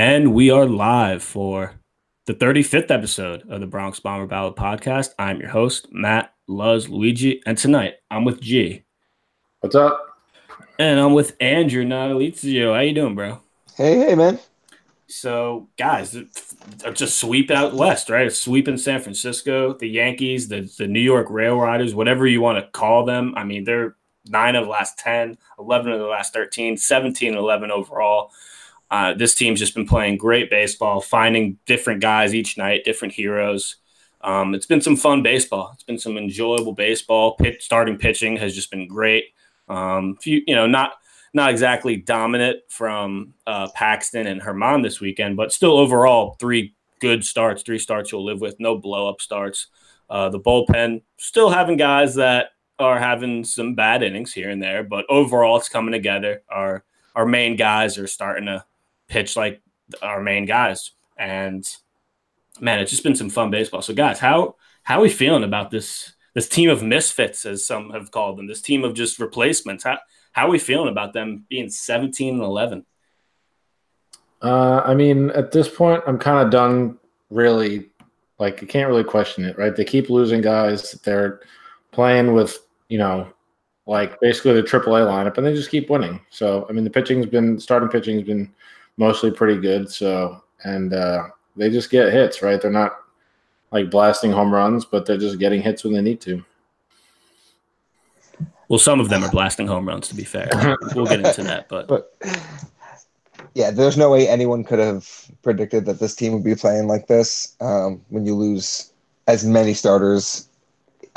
And we are live for the 35th episode of the Bronx Bomber Ballad podcast. I'm your host, Matt Luz Luigi, and tonight I'm with G. What's up? And I'm with Andrew Natalizio. How you doing, bro? Hey, hey, man. So, guys, it's a sweep out west, right? A sweep in San Francisco, the Yankees, the, the New York Rail Riders, whatever you want to call them. I mean, they're nine of the last 10, 11 of the last 13, 17 11 overall. Uh, this team's just been playing great baseball, finding different guys each night, different heroes. Um, it's been some fun baseball. It's been some enjoyable baseball. Starting pitching has just been great. Um, few, you know, not not exactly dominant from uh, Paxton and Germán this weekend, but still overall three good starts, three starts you'll live with, no blow up starts. Uh, the bullpen still having guys that are having some bad innings here and there, but overall it's coming together. Our our main guys are starting to pitch like our main guys. And man, it's just been some fun baseball. So guys, how how are we feeling about this this team of misfits, as some have called them, this team of just replacements? How how are we feeling about them being 17 and 11? Uh, I mean, at this point, I'm kind of done. Really, like you can't really question it, right? They keep losing guys. They're playing with, you know, like basically the AAA lineup, and they just keep winning. So, I mean, the pitching's been starting pitching's been mostly pretty good. So, and uh, they just get hits, right? They're not like blasting home runs, but they're just getting hits when they need to. Well, some of them are blasting home runs, to be fair. we'll get into that, but. but yeah, there's no way anyone could have predicted that this team would be playing like this um, when you lose as many starters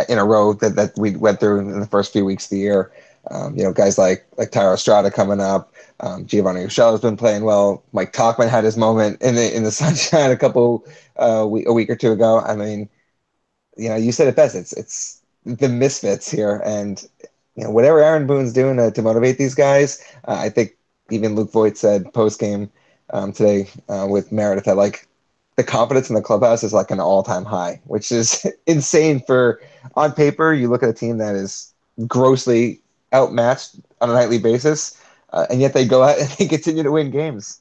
in a row that, that we went through in the first few weeks of the year. Um, you know, guys like like Thairo Estrada coming up, um, Giovanny Urshela has been playing well. Mike Tauchman had his moment in the in the sunshine a couple uh, week, a week or two ago. I mean, you know, you said it best. It's it's the misfits here, and you know whatever Aaron Boone's doing to, to motivate these guys. Uh, I think even Luke Voit said post game um, today uh, with Meredith that like the confidence in the clubhouse is like an all time high, which is insane for on paper. You look at a team that is grossly outmatched on a nightly basis uh, and yet they go out and they continue to win games.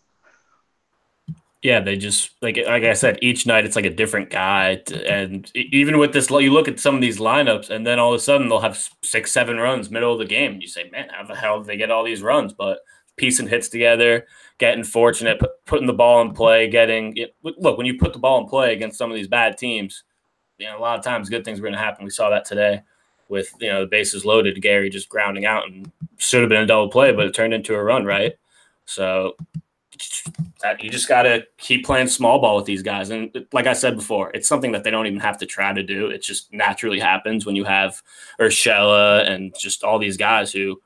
Yeah, they just like like I said, each night it's like a different guy, to, and even with this, you look at some of these lineups, and then all of a sudden they'll have six, seven runs middle of the game. You say, man, how the hell did they get all these runs? But piecing hits together, getting fortunate, put, putting the ball in play, getting look when you put the ball in play against some of these bad teams, you know a lot of times good things are going to happen. We saw that today with you know the bases loaded, Gary just grounding out and should have been a double play, but it turned into a run, right? So that you just got to keep playing small ball with these guys. And like I said before, it's something that they don't even have to try to do. It just naturally happens when you have Urshela and just all these guys who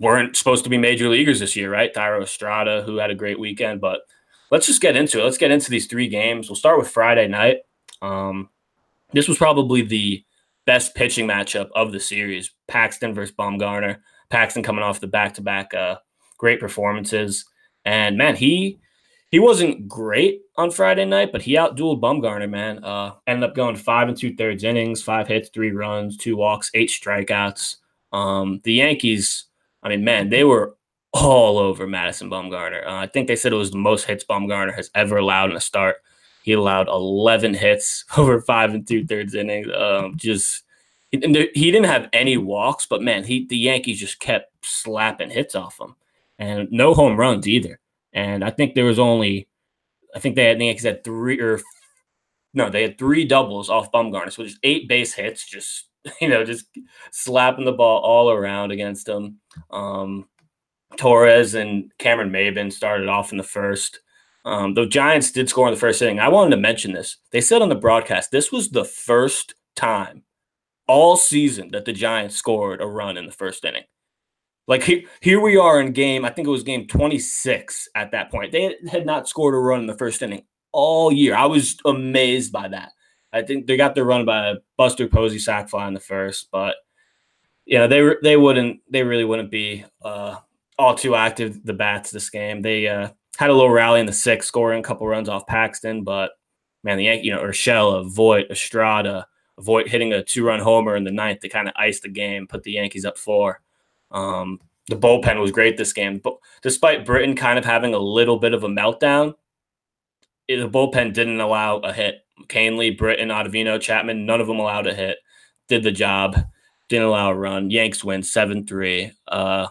weren't supposed to be major leaguers this year, right? Thairo Estrada, who had a great weekend. But let's just get into it. Let's get into these three games. We'll start with Friday night. Um, this was probably the best pitching matchup of the series Paxton versus Bumgarner. Paxton coming off the back to back great performances. And man, he he wasn't great on Friday night, but he outdueled Bumgarner, man. Uh, ended up going five and two thirds innings, five hits, three runs, two walks, eight strikeouts. Um, the Yankees, I mean, man, they were all over Madison Bumgarner. Uh, I think they said it was the most hits Bumgarner has ever allowed in a start. He allowed 11 hits over five and two thirds innings. Um, just he didn't have any walks, but man, he the Yankees just kept slapping hits off him, and no home runs either. And I think there was only, I think they had the Yankees had three or no, they had three doubles off Bumgarner, so just eight base hits, just you know, just slapping the ball all around against him. Um, Torres and Cameron Maybin started off in the first. Um, the Giants did score in the first inning. I wanted to mention this. They said on the broadcast this was the first time all season that the Giants scored a run in the first inning. Like he, here we are in game, I think it was game 26 at that point. They had not scored a run in the first inning all year. I was amazed by that. I think they got their run by Buster Posey sac fly in the first, but you know they they wouldn't they really wouldn't be uh, all too active the bats this game. They uh, had a little rally in the sixth, scoring a couple runs off Paxton, but man, the Yankee, you know, Urshela, Voit, Estrada, Voit hitting a two run homer in the ninth to kind of ice the game, put the Yankees up four. Um, the bullpen was great this game. But despite Britton kind of having a little bit of a meltdown, the bullpen didn't allow a hit. Kahnle, Britton, Ottavino, Chapman, none of them allowed a hit. Did the job. Didn't allow a run. Yanks win 7 3. Uh,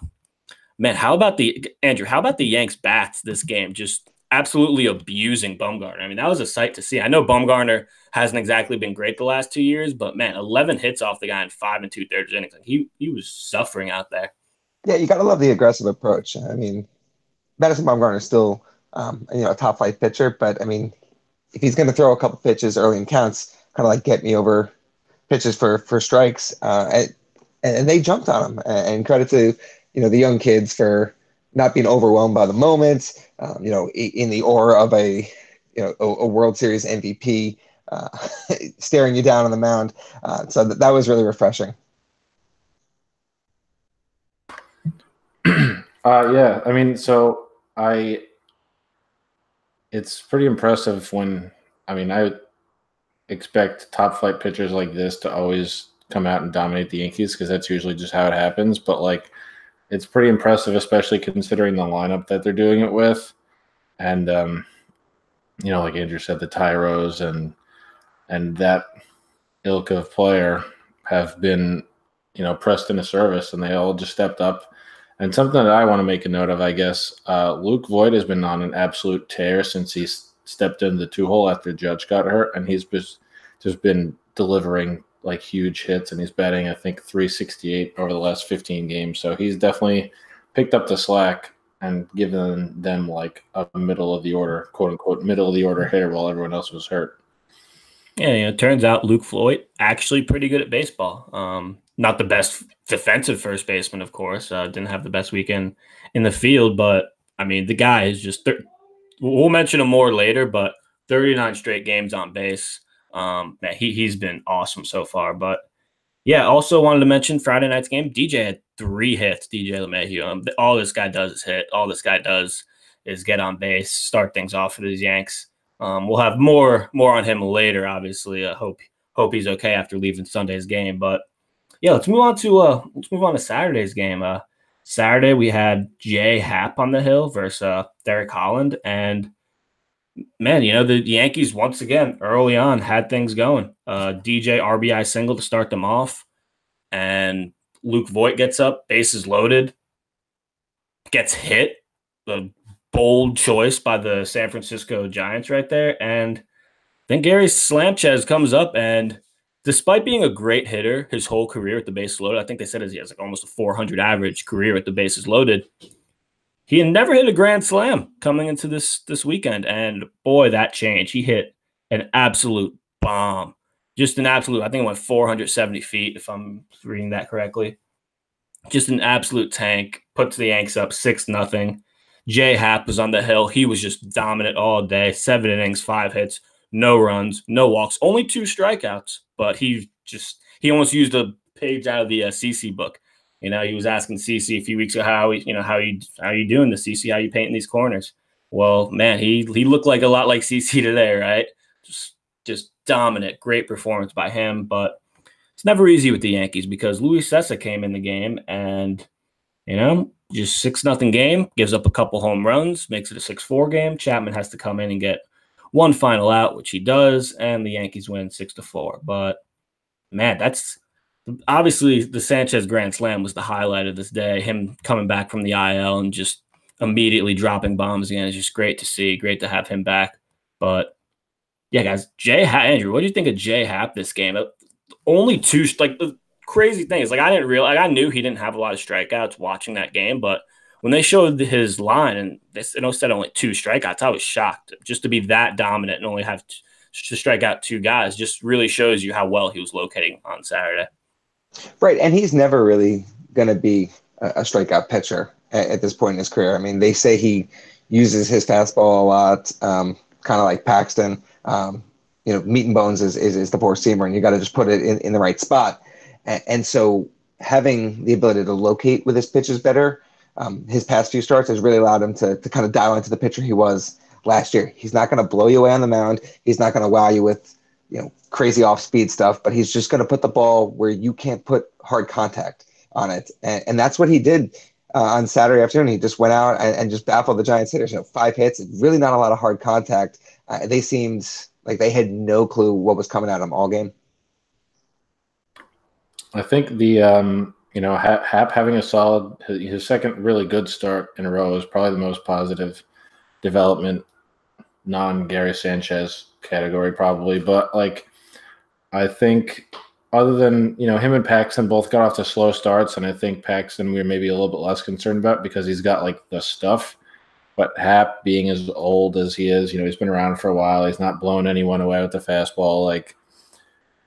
man, how about the Andrew? How about the Yanks bats this game? Just absolutely abusing Bumgarner. I mean, that was a sight to see. I know Bumgarner hasn't exactly been great the last two years, but man, 11 hits off the guy in five and two thirds innings. Like he he was suffering out there. Yeah, you gotta love the aggressive approach. I mean, Madison Bumgarner is still um, you know a top five pitcher, but I mean, if he's to throw a couple pitches early in counts, kind of like get me over pitches for for strikes, uh, and, and they jumped on him. And credit to you know the young kids for not being overwhelmed by the moment. Um, you know, in the aura of a you know a, a World Series MVP uh, staring you down on the mound. Uh, so that, that was really refreshing. uh, yeah, I mean, so I, it's pretty impressive when, I mean, I expect top flight pitchers like this to always come out and dominate the Yankees because that's usually just how it happens. But like, it's pretty impressive, especially considering the lineup that they're doing it with. And, um, you know, like Andrew said, the Thairos and and that ilk of player have been, you know, pressed into service, and they all just stepped up. And something that I want to make a note of, I guess, uh, Luke Voit has been on an absolute tear since he stepped into the two hole after Judge got hurt, and he's just just been delivering like huge hits, and he's batting I think 368 over the last 15 games. So he's definitely picked up the slack and given them like a middle of the order, quote unquote, middle of the order hitter while everyone else was hurt. Yeah, you know, it turns out Luke Voit actually pretty good at baseball. Um, not the best defensive first baseman, of course. Uh, didn't have the best weekend in the field, but I mean, the guy is just. Thir- we'll mention him more later, but 39 straight games on base. Um, man, he he's been awesome so far. But yeah, also wanted to mention Friday night's game. DJ had three hits. DJ LeMahieu. Um, all this guy does is hit. All this guy does is get on base, start things off for these Yanks. Um, we'll have more more on him later. Obviously, I hope hope he's okay after leaving Sunday's game. But yeah, let's move on to uh let's move on to Saturday's game. Uh, Saturday we had Jay Happ on the hill versus uh, Derek Holland, and man, you know, the Yankees once again early on had things going. Uh, DJ RBI single to start them off, and Luke Voit gets up, bases loaded, gets hit. The bold choice by the San Francisco Giants right there. And then Gary Sanchez comes up and despite being a great hitter his whole career at the bases loaded, I think they said he has like almost a 400 average career at the bases loaded. He had never hit a grand slam coming into this this weekend, and boy, that changed. He hit an absolute bomb, just an absolute. I think it went 470 feet, if I'm reading that correctly. Just an absolute tank. Puts the Yanks up six nothing. Jay Happ was on the hill. He was just dominant all day. Seven innings, five hits, no runs, no walks, only two strikeouts. But he just he almost used a page out of the uh, CC book. You know, he was asking CC a few weeks ago how he, you know how you how you doing the CC, how you painting these corners. Well, man, he he looked like a lot like CC today, right? Just just dominant, great performance by him. But it's never easy with the Yankees because Luis Cessa came in the game and you know just six nothing game, gives up a couple home runs, makes it a six four game. Chapman has to come in and get one final out, which he does, and the Yankees win six to four. But man, that's obviously the Sanchez Grand Slam was the highlight of this day. Him coming back from the IL and just immediately dropping bombs again is just great to see. Great to have him back. But yeah, guys, Jay Andrew, what do you think of Jay Happ this game? Uh, only two like the crazy thing is like I didn't realize like, I knew he didn't have a lot of strikeouts watching that game, but when they showed his line and they said only two strikeouts, I was shocked just to be that dominant and only have to strike out two guys. Just really shows you how well he was locating on Saturday. Right, and he's never really going to be a, strikeout pitcher at, at, this point in his career. I mean, they say he uses his fastball a lot, um, kind of like Paxton. Um, you know, meat and bones is, is, is the four seamer, and you got to just put it in, in the right spot. And, and, so having the ability to locate with his pitches better, um, his past few starts has really allowed him to, to kind of dial into the pitcher he was last year. He's not going to blow you away on the mound. He's not going to wow you with, you know, crazy off speed stuff, but he's just going to put the ball where you can't put hard contact on it. And, and that's what he did uh, on Saturday afternoon. He just went out and, and, just baffled the Giants hitters. You know, five hits, really not a lot of hard contact. Uh, they seemed like they had no clue what was coming at them all game. I think the um, you know Happ having a solid his second really good start in a row is probably the most positive development non Gary Sanchez category probably, but like I think other than you know him and Paxton both got off to slow starts, and I think Paxton we are maybe a little bit less concerned about because he's got like the stuff. But Happ being as old as he is, you know, he's been around for a while. He's not blown anyone away with the fastball. Like,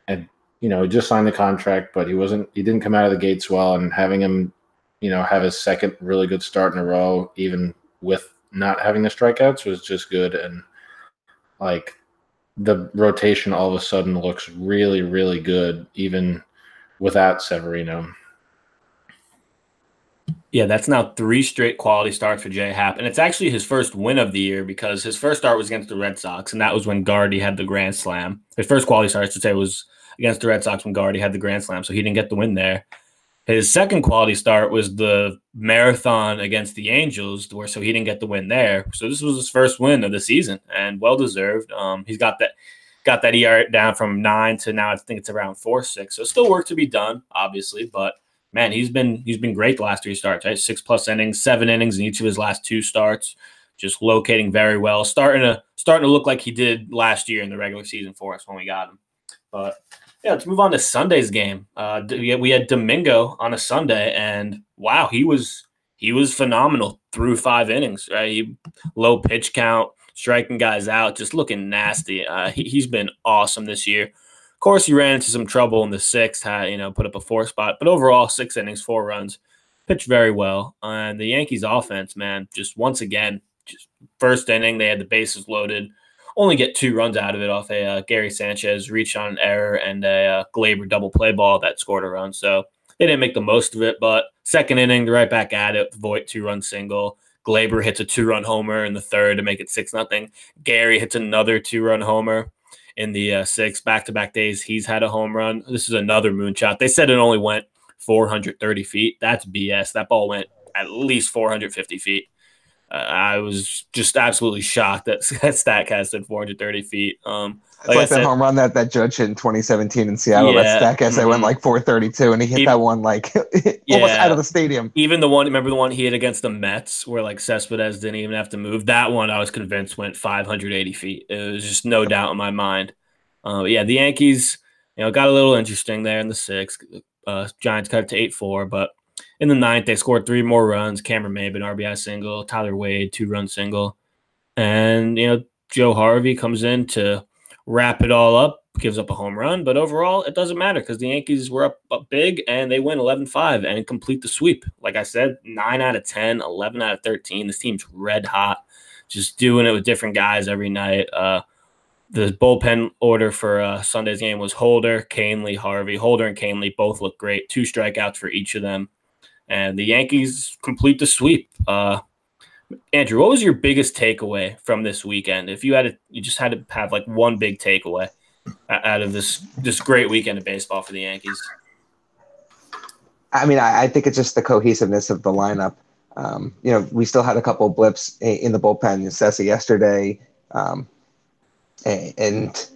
and you know, he just signed the contract, but he wasn't. He didn't come out of the gates well, and having him, you know, have his second really good start in a row, even with not having the strikeouts, was just good. And like the rotation all of a sudden looks really, really good, even without Severino. Yeah, that's now three straight quality starts for Jay Happ. And it's actually his first win of the year because his first start was against the Red Sox, and that was when Gardy had the grand slam. His first quality start, I should say, was against the Red Sox when Gardy had the grand slam, so he didn't get the win there. His second quality start was the marathon against the Angels, where so he didn't get the win there. So this was his first win of the season, and well deserved. Um, he's got that got that ER down from nine to now I think it's around four six. So still work to be done, obviously, but man, he's been he's been great the last three starts. Right, six plus innings, seven innings in each of his last two starts. Just locating very well, starting to starting to look like he did last year in the regular season for us when we got him. But yeah, let's move on to Sunday's game. Uh, we had Domingo on a Sunday, and wow, he was he was phenomenal through five innings. Right, he, low pitch count, striking guys out, just looking nasty. Uh, he, has been awesome this year. Of course, he ran into some trouble in the sixth, had you know put up a four spot, but overall six innings, four runs, pitched very well. And the Yankees offense, man, just once again, just first inning they had the bases loaded only get two runs out of it off a uh, Gary Sanchez reach on an error and a uh, Gleyber double play ball that scored a run. So they didn't make the most of it, but second inning, right back at it. Voit two run single. Gleyber hits a two run homer in the third to make it six nothing. Gary hits another two run homer in the uh, six back to back days. He's had a home run. This is another moonshot. They said it only went 430 feet. That's BS. That ball went at least 450 feet. I was just absolutely shocked that, that Statcast said 430 feet. Um, it's like, like that home run that that Judge hit in 2017 in Seattle. Yeah, that Statcast mm-hmm. went like 432, and he hit he, that one like yeah, almost out of the stadium. Even the one, remember the one he hit against the Mets, where like Cespedes didn't even have to move. That one, I was convinced went 580 feet. It was just no doubt in my mind. Uh, yeah, the Yankees, you know, got a little interesting there in the sixth. Uh, Giants cut it to eight four, but in the ninth, they scored three more runs. Cameron Maybin, RBI single. Tyler Wade, two run single. And, you know, Joe Harvey comes in to wrap it all up, gives up a home run. But overall, it doesn't matter because the Yankees were up, up big and they win 11 5 and complete the sweep. Like I said, 9 out of 10, 11 out of 13. This team's red hot, just doing it with different guys every night. Uh, the bullpen order for uh, Sunday's game was Holder, Kahnle, Harvey. Holder and Kahnle both look great. Two strikeouts for each of them and the Yankees complete the sweep. Uh, Andrew, what was your biggest takeaway from this weekend? If you had to, you just had to have like one big takeaway out of this this great weekend of baseball for the Yankees. I mean, I, I think it's just the cohesiveness of the lineup. Um, you know, we still had a couple blips in the bullpen. Ceci yesterday, um, and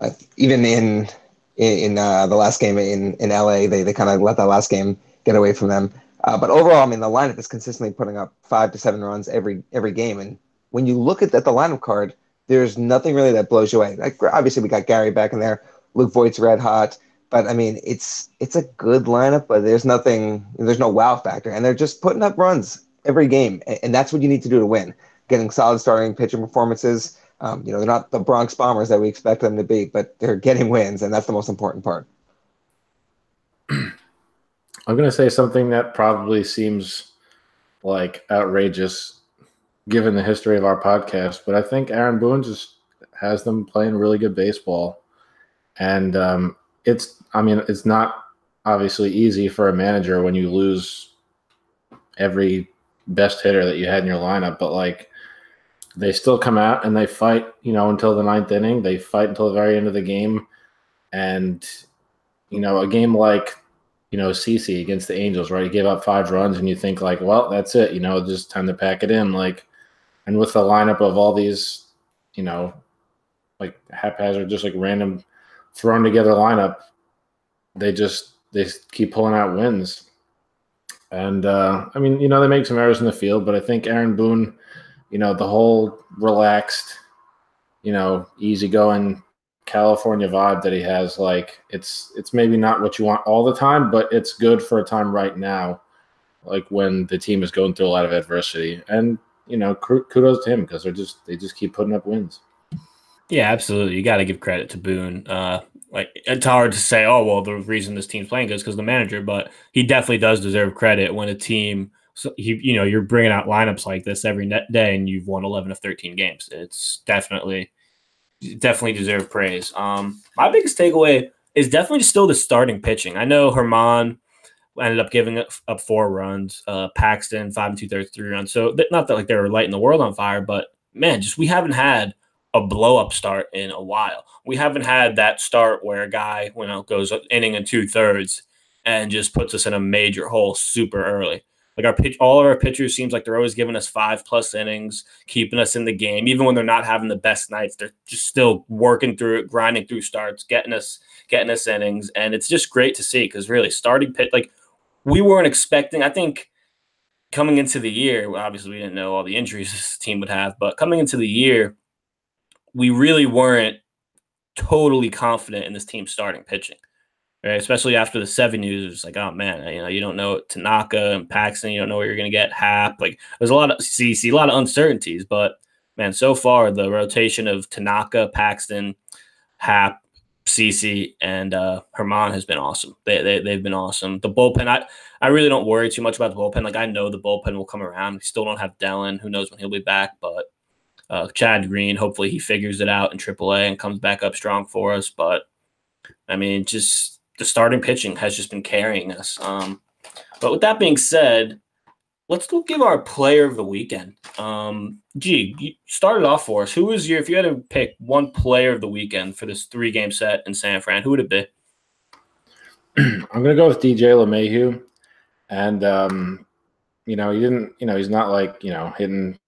uh, even in in uh, the last game in in LA, they they kind of let that last game get away from them. Uh, but overall, I mean, the lineup is consistently putting up five to seven runs every every game. And when you look at, at the lineup card, there's nothing really that blows you away. Like obviously, we got Gary back in there. Luke Voit's red hot, but I mean, it's it's a good lineup, but there's nothing. There's no wow factor, and they're just putting up runs every game, and, and that's what you need to do to win. Getting solid starting pitching performances. Um, you know, they're not the Bronx Bombers that we expect them to be, but they're getting wins, and that's the most important part. I'm going to say something that probably seems like outrageous given the history of our podcast, but I think Aaron Boone just has them playing really good baseball. And um, it's, I mean, it's not obviously easy for a manager when you lose every best hitter that you had in your lineup, but like they still come out and they fight, you know, until the ninth inning. They fight until the very end of the game. And, you know, a game like you know, CC against the Angels, right? He gave up five runs, and you think like, well, that's it. You know, just time to pack it in. Like, and with the lineup of all these, you know, like haphazard, just like random thrown together lineup, they just they keep pulling out wins. And uh, I mean, you know, they make some errors in the field, but I think Aaron Boone, you know, the whole relaxed, you know, easygoing California vibe that he has, like it's it's maybe not what you want all the time, but it's good for a time right now, like when the team is going through a lot of adversity. And you know, kudos to him because they're just they just keep putting up wins. Yeah, absolutely. You got to give credit to Boone. Uh, like it's hard to say, oh well, the reason this team's playing good is because the manager, but he definitely does deserve credit when a team, so he, you know, you're bringing out lineups like this every day and you've won 11 of 13 games. It's definitely, definitely deserve praise. Um, my biggest takeaway is definitely still the starting pitching. I know Germán ended up giving up four runs, uh, Paxton five and two thirds, three runs. So not that like they were lighting the world on fire, but man, just we haven't had a blow up start in a while. We haven't had that start where a guy, you know, goes inning and two thirds and just puts us in a major hole super early. Like our pitch, all of our pitchers seems like they're always giving us five plus innings, keeping us in the game. Even when they're not having the best nights, they're just still working through it, grinding through starts, getting us, getting us innings, and it's just great to see because really starting pit like we weren't expecting. I think coming into the year, obviously we didn't know all the injuries this team would have, but coming into the year, we really weren't totally confident in this team starting pitching. Right? Especially after the seven news, it's like, oh man, you know, you don't know Tanaka and Paxton, you don't know where you're gonna get Happ, Like there's a lot of CC, a lot of uncertainties, but man, so far the rotation of Tanaka, Paxton, Happ, CC, and uh, Germán has been awesome. They, they they've been awesome. The bullpen, I I really don't worry too much about the bullpen. Like I know the bullpen will come around. We still don't have Dellin. Who knows when he'll be back? But uh, Chad Green. Hopefully, he figures it out in AAA and comes back up strong for us. But I mean, just the starting pitching has just been carrying us. Um, but with that being said, let's go give our player of the weekend. Um, gee, you started off for us. Who was your, if you had to pick one player of the weekend for this three game set in San Fran, who would it be? I'm going to go with DJ LeMahieu. And, um, you know, he didn't, you know, he's not like, you know, hitting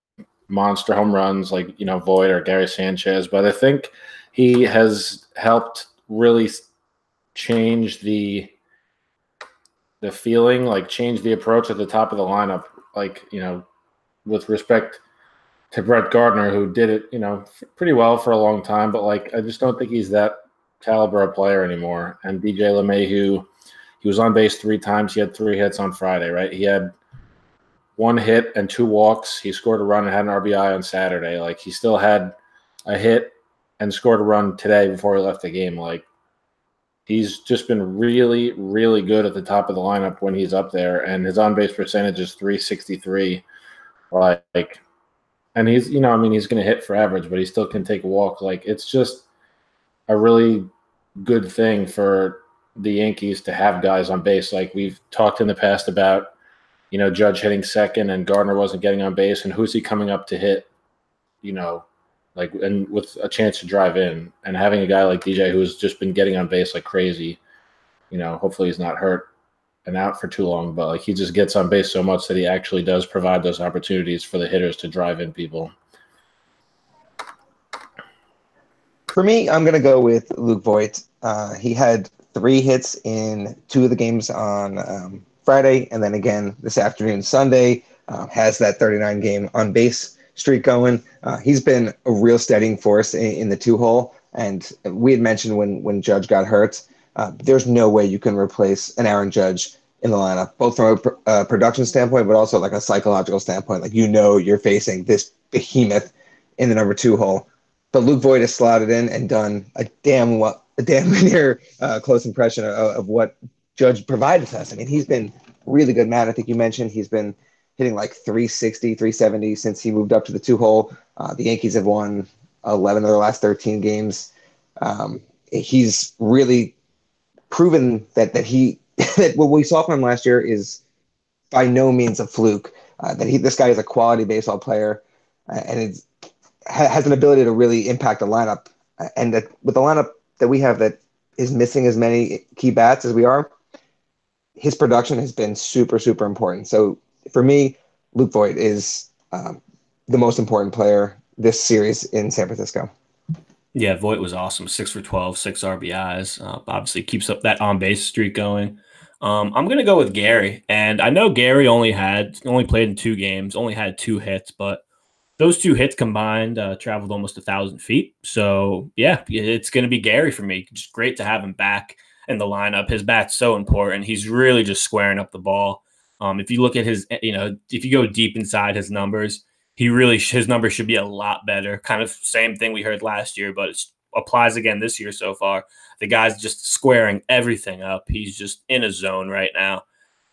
monster home runs like you know Voit or Gary Sanchez, but I think he has helped really change the the feeling, like change the approach at the top of the lineup, like you know, with respect to Brett Gardner, who did it, you know, pretty well for a long time, but like I just don't think he's that caliber of player anymore. And DJ LeMahieu, he was on base three times. He had three hits on Friday, right? He had one hit and two walks. He scored a run and had an RBI on Saturday. Like he still had a hit and scored a run today before he left the game. Like he's just been really, really good at the top of the lineup when he's up there, and his on base percentage is 363. Like, and he's, you know, I mean, he's going to hit for average, but he still can take a walk. Like, it's just a really good thing for the Yankees to have guys on base. Like we've talked in the past about you know, Judge hitting second and Gardner wasn't getting on base, and who's he coming up to hit? You know, like and with a chance to drive in, and having a guy like DJ who's just been getting on base like crazy. You know, hopefully he's not hurt and out for too long, but like he just gets on base so much that he actually does provide those opportunities for the hitters to drive in people. For me, I'm going to go with Luke Voit. Uh, he had three hits in two of the games on um, Friday, and then again this afternoon, Sunday. Uh, has that 39 game on base streak going. Uh, he's been a real steadying force in, in, the two hole. And we had mentioned when when Judge got hurt, uh, there's no way you can replace an Aaron Judge in the lineup, both from a uh, production standpoint, but also like a psychological standpoint. Like you know, you're facing this behemoth in the number two hole. But Luke Voit has slotted in and done a damn well, a damn near uh, close impression of, of what Judge provided to us. I mean, he's been really good, man. I think you mentioned he's been hitting like 360, 370 since he moved up to the two hole. Uh, the Yankees have won 11 of their last 13 games. Um, he's really proven that that he that what we saw from him last year is by no means a fluke. Uh, that he this guy is a quality baseball player, uh, and it's, ha, has an ability to really impact the lineup. And that with the lineup that we have that is missing as many key bats as we are, his production has been super, super important. So for me, Luke Voit is um, the most important player this series in San Francisco. Yeah, Voit was awesome. Six for 12, six RBIs. Uh, obviously, keeps up that on base streak going. Um, I'm gonna go with Gary, and I know Gary only had only played in two games, only had two hits, but those two hits combined uh, traveled almost a thousand feet. So yeah, it's gonna be Gary for me. Just great to have him back in the lineup. His bat's so important. He's really just squaring up the ball. Um, if you look at his, you know, if you go deep inside his numbers, he really his numbers should be a lot better. Kind of same thing we heard last year, but it applies again this year so far. The guy's just squaring everything up. He's just in a zone right now.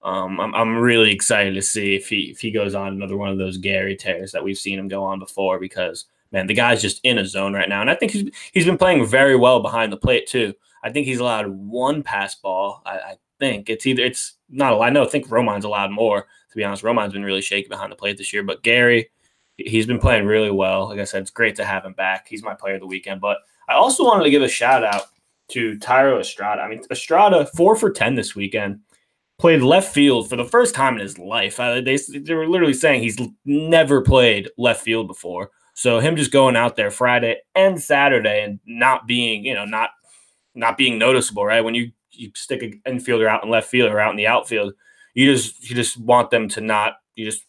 Um, I'm, I'm really excited to see if he if he goes on another one of those Gary tears that we've seen him go on before because man, the guy's just in a zone right now, and I think he's he's been playing very well behind the plate too. I think he's allowed one pass ball. I, I think it's either it's not a lot. I know I think Romine's allowed more. To be honest, Romine's been really shaky behind the plate this year, but Gary he's been playing really well. Like I said, it's great to have him back. He's my player of the weekend. But I also wanted to give a shout out to Thairo Estrada. I mean, Estrada four for ten this weekend. Played left field for the first time in his life. Uh, they they were literally saying he's never played left field before. So him just going out there Friday and Saturday and not being, you know, not not being noticeable, right? When you you stick an infielder out in left field or out in the outfield, you just you just want them to not you just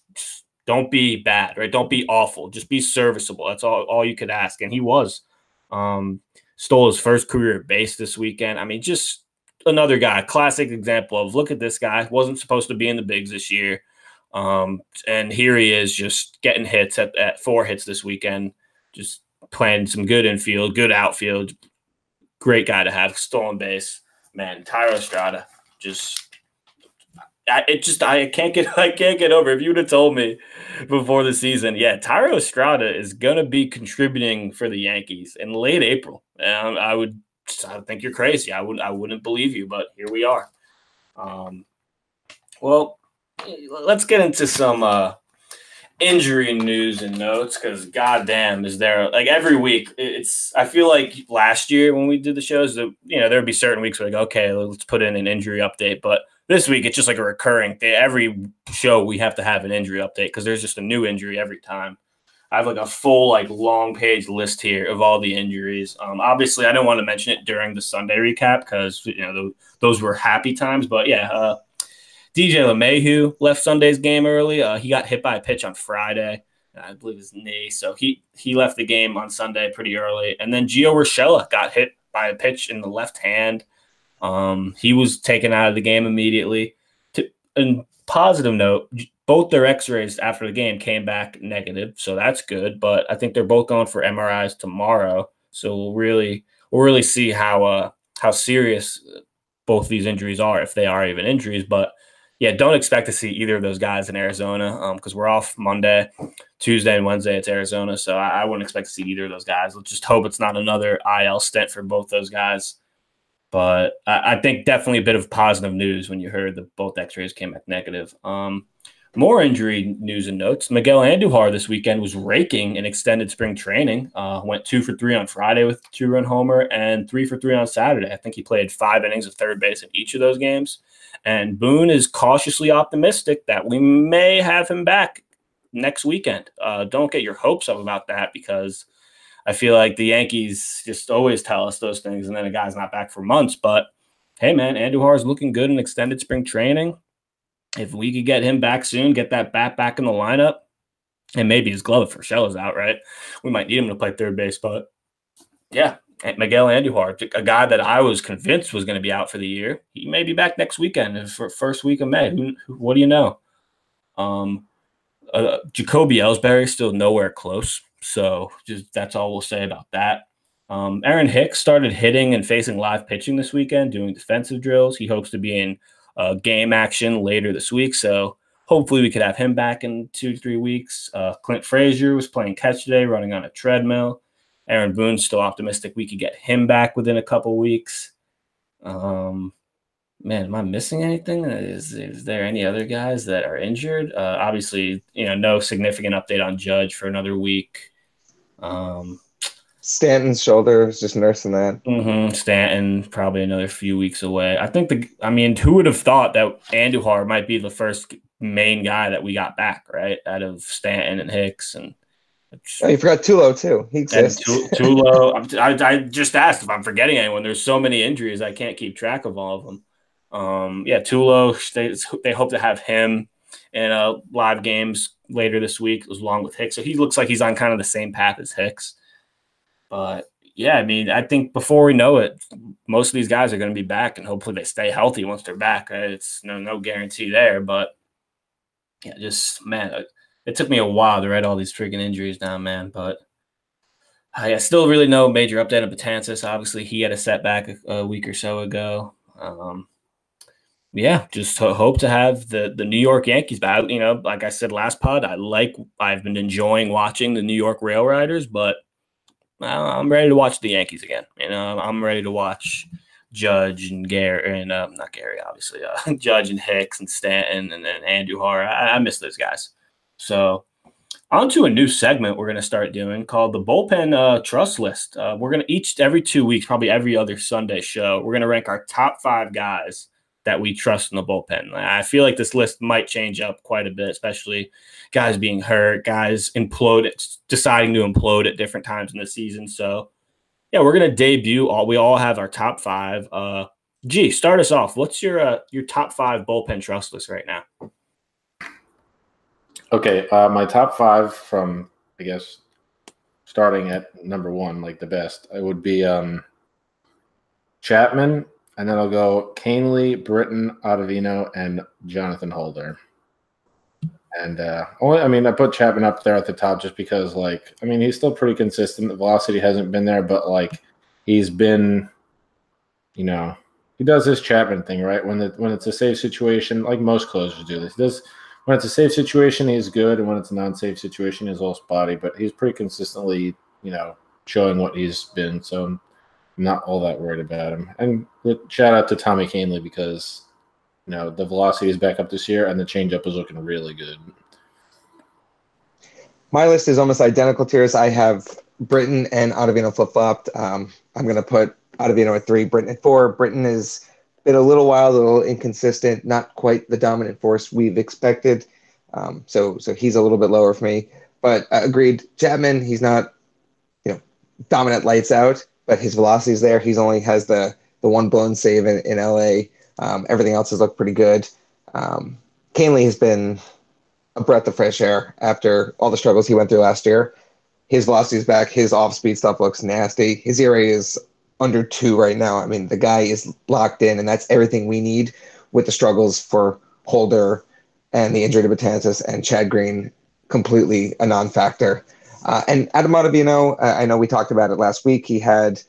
don't be bad, right? Don't be awful. Just be serviceable. That's all, all you could ask. And he was. Um, stole his first career base this weekend. I mean, just another guy, classic example of look at this guy. Wasn't supposed to be in the bigs this year. Um, and here he is just getting hits at, at four hits this weekend, just playing some good infield, good outfield. Great guy to have. Stolen base. Man, Thairo Estrada just I, it just I can't get I can't get over. If you would have told me before the season, yeah, Thairo Estrada is gonna be contributing for the Yankees in late April, and I would I think you're crazy. I would I wouldn't believe you, but here we are. Um, well, let's get into some uh, injury news and notes because goddamn is there like every week it's i feel like last year when we did the shows that you know there'd be certain weeks where like okay let's put in an injury update but this week it's just like a recurring thing. Every show we have to have an injury update because there's just a new injury every time. I have like a full like long page list here of all the injuries. Um, obviously, I don't want to mention it during the Sunday recap because you know those were happy times. But yeah, uh, DJ LeMahieu left Sunday's game early. Uh, he got hit by a pitch on Friday. I believe his knee, so he he left the game on Sunday pretty early. And then Gio Urshela got hit by a pitch in the left hand. Um, he was taken out of the game immediately. To, and positive note, both their X-rays after the game came back negative, so that's good. But I think they're both going for MRIs tomorrow, so we'll really we'll really see how uh how serious both these injuries are, if they are even injuries. But yeah, don't expect to see either of those guys in Arizona because um, we're off Monday, Tuesday, and Wednesday. It's Arizona, so I, I, wouldn't expect to see either of those guys. Let's just hope it's not another IL stint for both those guys. But I, I, think definitely a bit of positive news when you heard that both X-rays came back negative. Um, more injury news and notes. Miguel Andujar this weekend was raking in extended spring training. Uh, went two for three on Friday with two run homer and three for three on Saturday. I think he played five innings of third base in each of those games. And Boone is cautiously optimistic that we may have him back next weekend. Uh, don't get your hopes up about that because I feel like the Yankees just always tell us those things, and then a guy's not back for months. But hey, man, Andujar is looking good in extended spring training. If we could get him back soon, get that bat back in the lineup, and maybe his glove for Shell is out, right? We might need him to play third base, but yeah, Miguel Andujar, a guy that I was convinced was going to be out for the year, he may be back next weekend for first week of May. What do you know? Um, uh, Jacoby Ellsbury still nowhere close. So just that's all we'll say about that. Um, Aaron Hicks started hitting and facing live pitching this weekend, doing defensive drills. He hopes to be in uh, game action later this week. So hopefully we could have him back in two three weeks. Uh, Clint Frazier was playing catch today, running on a treadmill. Aaron Boone's still optimistic we could get him back within a couple weeks. Um, man, am I missing anything? Is, is there any other guys that are injured? Uh, obviously, you know, no significant update on Judge for another week. Um, Stanton's shoulder is just nursing that. Mm-hmm. Stanton probably another few weeks away. I think the. I mean, who would have thought that Andujar might be the first main guy that we got back right out of Stanton and Hicks and. Oh, you forgot Tulo too. He exists. Tulo. I, I just asked if I'm forgetting anyone. There's so many injuries I can't keep track of all of them. Um, yeah, Tulo. They, they hope to have him in uh, live games later this week, along with Hicks. So he looks like he's on kind of the same path as Hicks. But yeah, I mean, I think before we know it, most of these guys are going to be back, and hopefully they stay healthy once they're back. It's no no guarantee there, but yeah, just man, it took me a while to write all these freaking injuries down, man. But I still really no major update on Betances. Obviously, he had a setback a, a week or so ago. Um, yeah, just hope to have the the New York Yankees back. You know, like I said last pod, I like I've been enjoying watching the New York Rail Riders, but I'm ready to watch the Yankees again. You know, I'm ready to watch Judge and Gary and uh, not Gary, obviously, uh, Judge and Hicks and Stanton and then Andujar. I, I miss those guys. So on to a new segment we're going to start doing called the bullpen uh, trust list. Uh, we're going to each every two weeks, probably every other Sunday show, we're going to rank our top five guys that we trust in the bullpen. I feel like this list might change up quite a bit, especially guys being hurt, guys implode, deciding to implode at different times in the season. So, yeah, we're gonna debut all. We all have our top five. Uh, G, start us off. What's your uh, your top five bullpen trust list right now? Okay, uh, my top five from I guess starting at number one, like the best, it would be um, Chapman, and then I'll go Kahnle, Britton, Ottavino, and Jonathan Holder. And uh, only, I mean, I put Chapman up there at the top just because, like, I mean, he's still pretty consistent. The velocity hasn't been there, but like, he's been, you know, he does this Chapman thing, right? When the when it's a safe situation, like most closers do this. He does when it's a safe situation, he's good, and when it's a non-safe situation, he's all spotty. But he's pretty consistently, you know, showing what he's been. So not all that worried about him. And shout out to Tommy Kahnle because you know the velocity is back up this year and the changeup is looking really good. My list is almost identical to yours. I have Britton and Ottavino flip flopped. Um, I'm going to put Ottavino at three, Britton at four. Britton has been a little while, a little inconsistent, not quite the dominant force we've expected. Um, so, so he's a little bit lower for me. But uh, agreed, Chapman, he's not, you know, dominant lights out but his velocity is there. He's only has the the one blown save in, in LA. Um, everything else has looked pretty good. Um, Kahnle has been a breath of fresh air after all the struggles he went through last year. His velocity is back. His off speed stuff looks nasty. His ERA is under two right now. I mean, the guy is locked in, and that's everything we need with the struggles for Holder and the injury to Betances and Chad Green completely a non factor. Uh, and Adam Ottavino, I know we talked about it last week. He had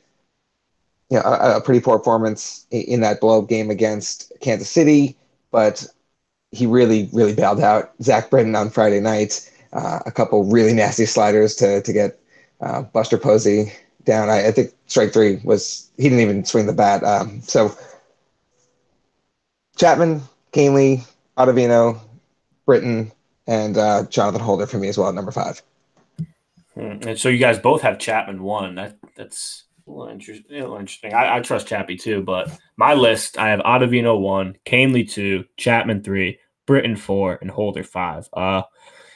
you know, a, a pretty poor performance in, in that blow game against Kansas City, but he really, really bailed out. Zach Britton on Friday night, uh, a couple really nasty sliders to to get uh, Buster Posey down. I, I, think strike three was he didn't even swing the bat. Um, so Chapman, Kahnle, Ottavino, Britton, and uh, Jonathan Holder for me as well at number five. Hmm. And so you guys both have Chapman one. That that's a little interesting. A little interesting. I, I, trust Chappie too, but my list I have Ottavino one, Kahnle two, Chapman three, Britton four, and Holder five. Uh,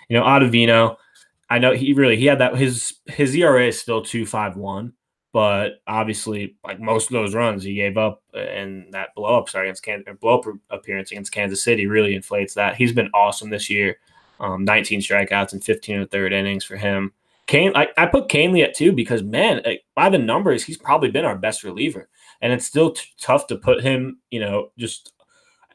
you know Ottavino, I know he really he had that his his ERA is still two five one, but obviously like most of those runs he gave up and that blow up sorry against Kansas blow up appearance against Kansas City really inflates that. He's been awesome this year. Um, 19 strikeouts and 15 and third innings for him. Kane, I, I put Kahnle at two because man, by the numbers, he's probably been our best reliever, and it's still t- tough to put him, you know, just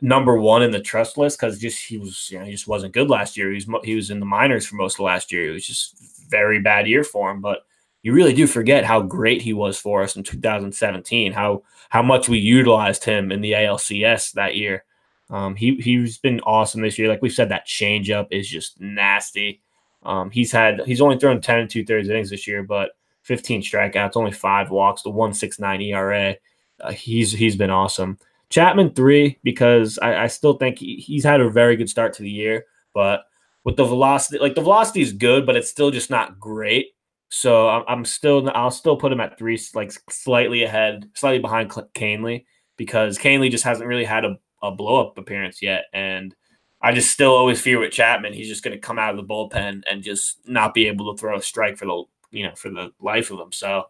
number one in the trust list because just he was, you know, he just wasn't good last year. He was he was in the minors for most of last year. It was just very bad year for him, but you really do forget how great he was for us in 2017. How how much we utilized him in the ALCS that year. Um, he he's been awesome this year. Like we said, that changeup is just nasty. Um, he's had he's only thrown 10 and two thirds innings this year, but 15 strikeouts, only five walks, the 169 ERA. Uh, he's he's been awesome. Chapman three because I, I still think he, he's had a very good start to the year, but with the velocity, like the velocity is good, but it's still just not great. So I'm, still I'll still put him at three, like slightly ahead, slightly behind Kahnle because Kahnle just hasn't really had a, a blow up appearance yet, and I just still always fear with Chapman he's just going to come out of the bullpen and just not be able to throw a strike for the you know for the life of him. So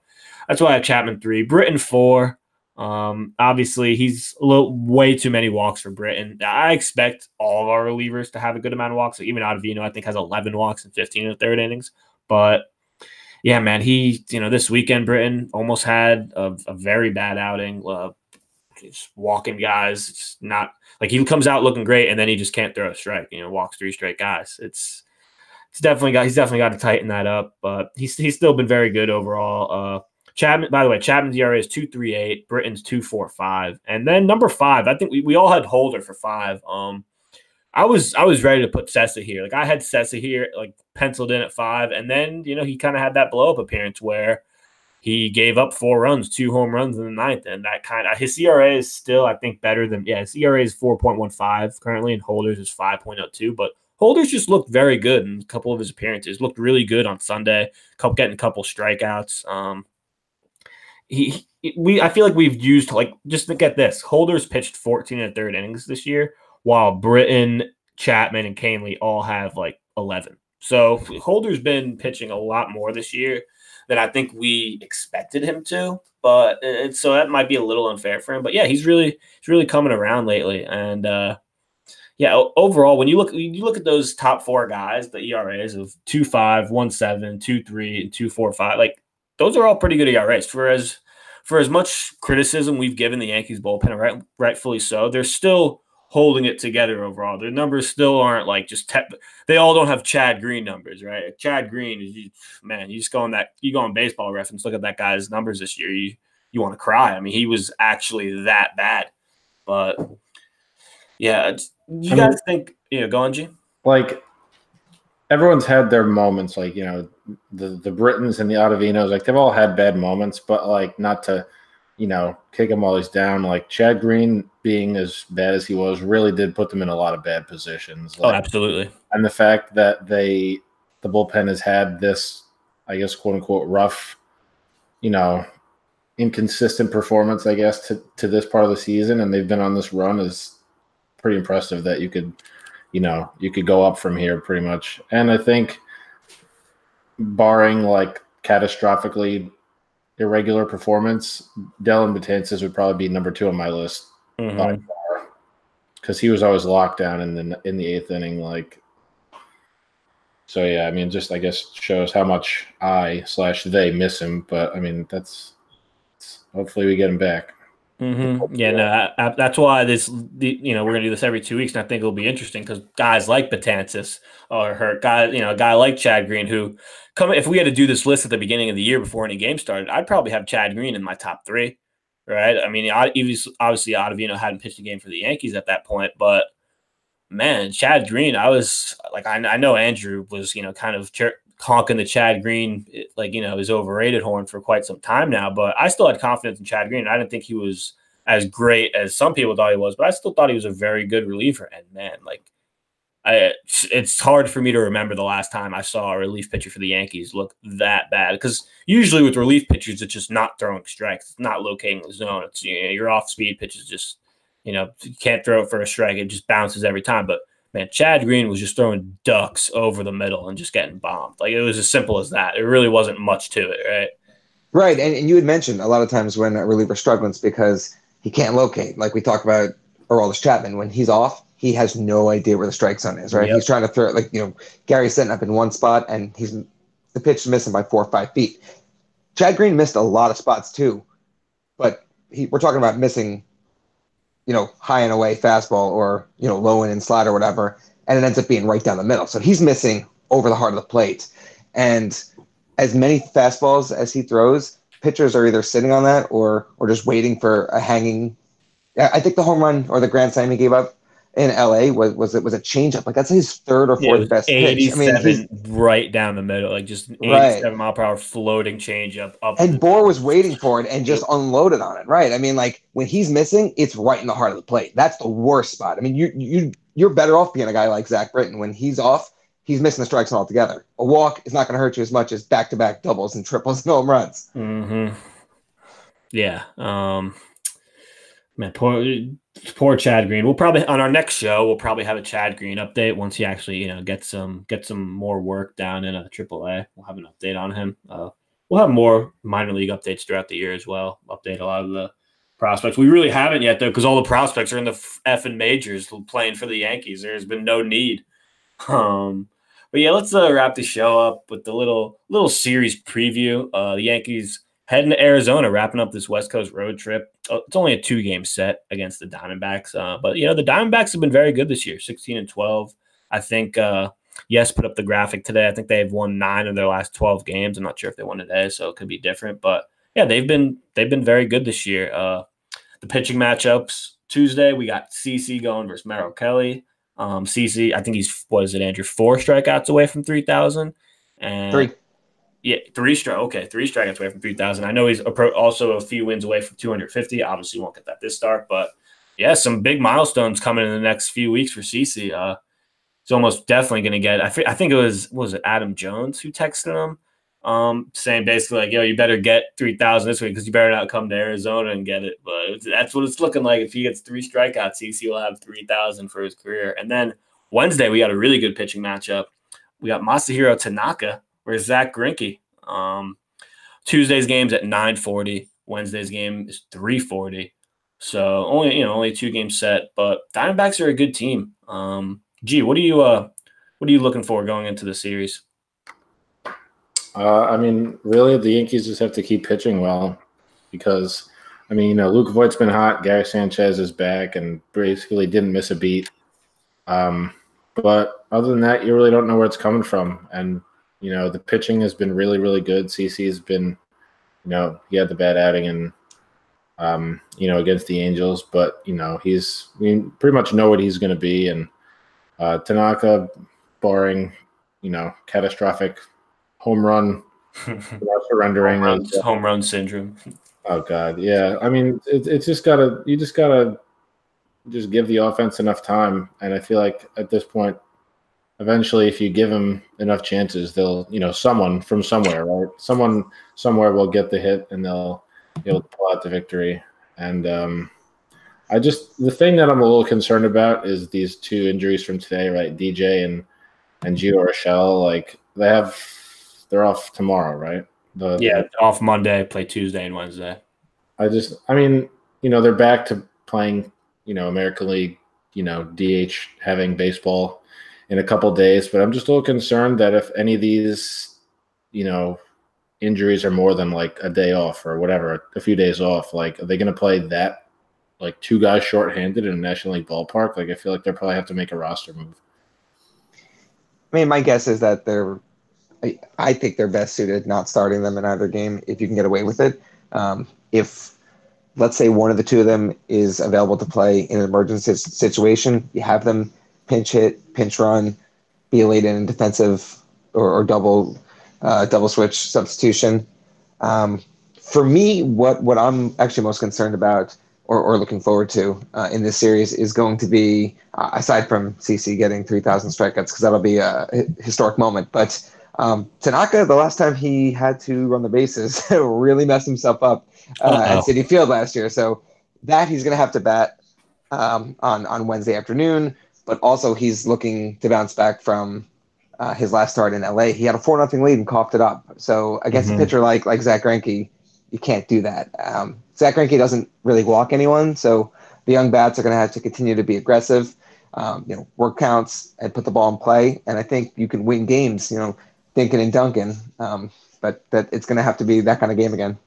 that's why I have Chapman three, Britton four. Um, obviously, he's a little way too many walks for Britton. I expect all of our relievers to have a good amount of walks. So even Ottavino, I think, has 11 walks and 15 in the third innings. But yeah, man, he, you know, this weekend, Britton almost had a, a very bad outing. Uh, just walking guys. It's not like he comes out looking great and then he just can't throw a strike. You know, walks three straight guys. It's it's definitely got he's definitely got to tighten that up. But he's he's still been very good overall. Uh, Chapman, by the way, Chapman's ERA is two three eight. Britton's two four five, and then number five. I think we, we all had Holder for five. Um, I was I was ready to put Cessa here. Like I had Cessa here, like penciled in at five, and then you know he kind of had that blow up appearance where he gave up four runs, two home runs in the ninth, and that kind of his ERA is still, I think, better than yeah. His ERA is four point one five currently, and Holders is five point oh two. But Holders just looked very good in a couple of his appearances. Looked really good on Sunday, getting a couple strikeouts. Um, he, he we I feel like we've used like just look at this. Holders pitched fourteen and third innings this year, while Britton, Chapman, and Kahnle all have like eleven. So Holder's been pitching a lot more this year than I think we expected him to. But it, so that might be a little unfair for him. But yeah, he's really he's really coming around lately. And uh, yeah, overall, when you look you look at those top four guys, the ERAs of two five, one seven, two three, and two four five, like those are all pretty good ERAs. For as for as much criticism we've given the Yankees bullpen, right, rightfully so, they're still holding it together overall. Their numbers still aren't like just te- they all don't have Chad Green numbers, right? Chad Green is man, you just go on that you go on baseball reference, look at that guy's numbers this year. You you want to cry. I mean, he was actually that bad. But yeah, you I guys mean, think you know, go on, G? Like everyone's had their moments, like you know, the the Brittons and the Ottavinos, like they've all had bad moments, but like not to you know, kick him while he's down. Like Chad Green being as bad as he was really did put them in a lot of bad positions. Oh, like, oh, absolutely. And the fact that they, the bullpen has had this, I guess, quote unquote, rough, you know, inconsistent performance, I guess, to, to this part of the season, and they've been on this run is pretty impressive that you could, you know, you could go up from here pretty much. And I think, barring like catastrophically irregular performance, Dellin Betances would probably be number two on my list mm-hmm. by far because he was always locked down in the in the eighth inning. Like, so yeah, I mean, just I guess shows how much I slash they miss him. But I mean, that's hopefully we get him back. Mm-hmm. Yeah, no, I, I, that's why this, the, you know, we're gonna do this every two weeks, and I think it'll be interesting because guys like Betances or hurt, guys, you know, a guy like Chad Green who come if we had to do this list at the beginning of the year before any game started, I'd probably have Chad Green in my top three, right? I mean, obviously, Ottavino hadn't pitched a game for the Yankees at that point, but man, Chad Green, I was like, I, I know Andrew was, you know, kind of honking the Chad Green, like, you know, his overrated horn for quite some time now, but I still had confidence in Chad Green. I didn't think he was as great as some people thought he was, but I still thought he was a very good reliever. And man, like, I, it's hard for me to remember the last time I saw a relief pitcher for the Yankees look that bad. Because usually with relief pitchers, it's just not throwing strikes, it's not locating the zone. It's you know, your off speed pitches just you know you can't throw it for a strike; it just bounces every time. But man, Chad Green was just throwing ducks over the middle and just getting bombed. Like it was as simple as that. It really wasn't much to it, right? Right, and, and you had mentioned a lot of times when a reliever struggles because he can't locate. Like we talk about Aroldis Chapman when he's off he has no idea where the strike zone is, right? Yep. He's trying to throw it like you know Gary's setting up in one spot and he's the pitch is missing by four or five feet. Chad Green missed a lot of spots too, but he, we're talking about missing, you know, high and away fastball or you know low and in slide or whatever, and it ends up being right down the middle. So he's missing over the heart of the plate, and as many fastballs as he throws, pitchers are either sitting on that or or just waiting for a hanging. I think the home run or the grand slam he gave up in LA was was it was a changeup. Like that's his third or fourth yeah, best pitch. I mean, right down the middle, like just 87 right. mile per hour floating changeup up. And Bour was waiting for it and just unloaded on it. Right. I mean, like when he's missing, it's right in the heart of the plate. That's the worst spot. I mean, you you you're better off being a guy like Zach Britton when he's off. he's missing the strikes altogether. A walk is not going to hurt you as much as back to back doubles and triples and home runs. Mm-hmm. Yeah. Um, man, poor poor Chad Green. We'll probably on our next show we'll probably have a Chad Green update once he actually you know get some get some more work down in a AAA. We'll have an update on him. Uh, we'll have more minor league updates throughout the year as well. Update a lot of the prospects. We really haven't yet though because all the prospects are in the F and majors playing for the Yankees. There's been no need. Um, but yeah, let's uh, wrap the show up with the little little series preview. Uh, the Yankees heading to Arizona, wrapping up this West Coast road trip. Uh, it's only a two game set against the Diamondbacks, uh, but you know the Diamondbacks have been very good this year, sixteen and twelve. I think. Uh, yes, put up the graphic today. I think they've won nine of their last twelve games. I'm not sure if they won today, so it could be different. But yeah, they've been they've been very good this year. Uh, the pitching matchups Tuesday, we got CC going versus Merrill Kelly. Um, CC, I think he's what is it, Andrew? Four strikeouts away from three thousand, and three. Yeah, three strike. Okay, three strikeouts away from three thousand. I know he's also a few wins away from two hundred fifty. Obviously, won't get that this start, but yeah, some big milestones coming in the next few weeks for CC. Uh, he's almost definitely going to get. I, f- I think it was was it Adam Jones who texted him um, saying basically like, yo, you better get 3,000 this week because you better not come to Arizona and get it. But that's what it's looking like. If he gets three strikeouts, CC will have 3,000 for his career. And then Wednesday, we got a really good pitching matchup. We got Masahiro Tanaka versus Zack Greinke. Um, Tuesday's game's at 940. Wednesday's game is 340. So only, you know, only two game set, but Diamondbacks are a good team. Um, gee, what are you, uh, what are you looking for going into the series? Uh, I mean, really, the Yankees just have to keep pitching well because, I mean, you know, Luke Voit's been hot. Gary Sanchez is back and basically didn't miss a beat. Um, but other than that, you really don't know where it's coming from. And, you know, the pitching has been really, really good. CC has been, you know, he had the bad outing and, um, you know, against the Angels, but, you know, he's, we pretty much know what he's going to be. And uh, Tanaka, barring, you know, catastrophic home run surrendering home run, uh, home run syndrome. Oh God, yeah. I mean, it, it's just gotta you just gotta just give the offense enough time, and I feel like at this point, eventually, if you give them enough chances, they'll you know someone from somewhere, right? Someone somewhere will get the hit, and they'll be able to pull out the victory. And um, I just the thing that I'm a little concerned about is these two injuries from today, right? DJ and and Gio Urshela, like they have they're off tomorrow, right? The, yeah, off Monday, play Tuesday and Wednesday. I just, I mean, you know, they're back to playing, you know, American League, you know, DH having baseball in a couple days, but I'm just a little concerned that if any of these, you know, injuries are more than like a day off or whatever, a few days off, like are they going to play that like two guys shorthanded in a National League ballpark? Like I feel like they probably have to make a roster move. I mean, my guess is that they're I, I think they're best suited not starting them in either game if you can get away with it. Um, if let's say one of the two of them is available to play in an emergency situation, you have them pinch hit, pinch run, be late in defensive or, or double uh, double switch substitution. Um, for me, what what I'm actually most concerned about or, or looking forward to uh, in this series is going to be uh, aside from CC getting 3,000 strikeouts because that'll be a historic moment, but um, Tanaka, the last time he had to run the bases, really messed himself up uh, at Citi Field last year. So that he's going to have to bat um, on on Wednesday afternoon. But also he's looking to bounce back from uh, his last start in LA. He had a four nothing lead and coughed it up. So against mm-hmm. a pitcher like like Zack Greinke, you can't do that. Um, Zack Greinke doesn't really walk anyone, so the young bats are going to have to continue to be aggressive. Um, you know, work counts and put the ball in play. And I think you can win games. You know, Dinkin and Duncan. Um, but that it's going to have to be that kind of game again.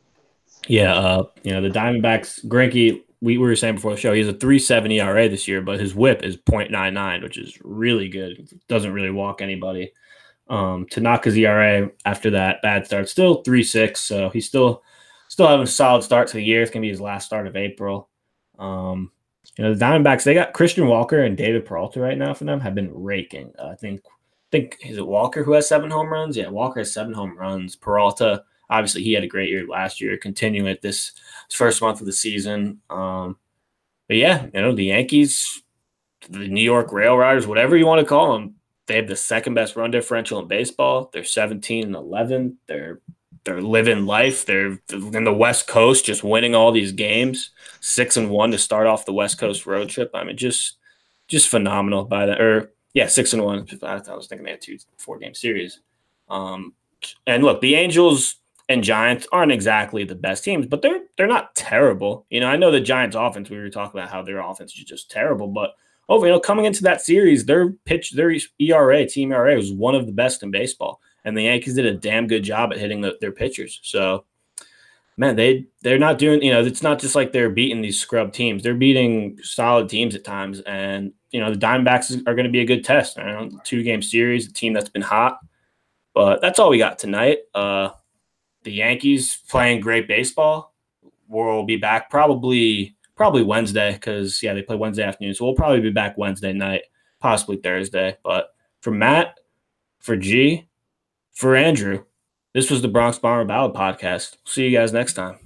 Yeah, uh, you know the Diamondbacks. Greinke, we, we were saying before the show, he has a 3.7 ERA this year, but his WHIP is 0.99, which is really good. Doesn't really walk anybody. Um, Tanaka's ERA after that bad start still 3.6, so he's still still having a solid start to the year. It's gonna be his last start of April. Um, you know the Diamondbacks, they got Christian Walker and David Peralta right now for them have been raking. Uh, I think think is it Walker who has seven home runs? Yeah, Walker has seven home runs. Peralta, obviously, he had a great year last year, continuing it this first month of the season. Um, but yeah, you know, the Yankees, the New York Rail Riders, whatever you want to call them, they have the second best run differential in baseball. They're 17 and 11. They're they're living life. They're in the West Coast, just winning all these games. Six and one to start off the West Coast road trip. I mean, just just phenomenal by that. Or yeah, six and one. I, was thinking they had two four game series. Um, and look, the Angels and Giants aren't exactly the best teams, but they're they're not terrible. You know, I know the Giants offense, we were talking about how their offense is just terrible, but over, you know, coming into that series, their pitch, their ERA, team ERA was one of the best in baseball. And the Yankees did a damn good job at hitting the, their pitchers. So man, they they're not doing, you know, it's not just like they're beating these scrub teams. They're beating solid teams at times. And, you know, the Diamondbacks are going to be a good test. Two game series, a team that's been hot. But that's all we got tonight. Uh the Yankees playing great baseball. We'll be back probably probably Wednesday because yeah, they play Wednesday afternoon. So we'll probably be back Wednesday night, possibly Thursday. But for Matt, for G, for Andrew, this was the Bronx Bomber Ballad podcast. See you guys next time.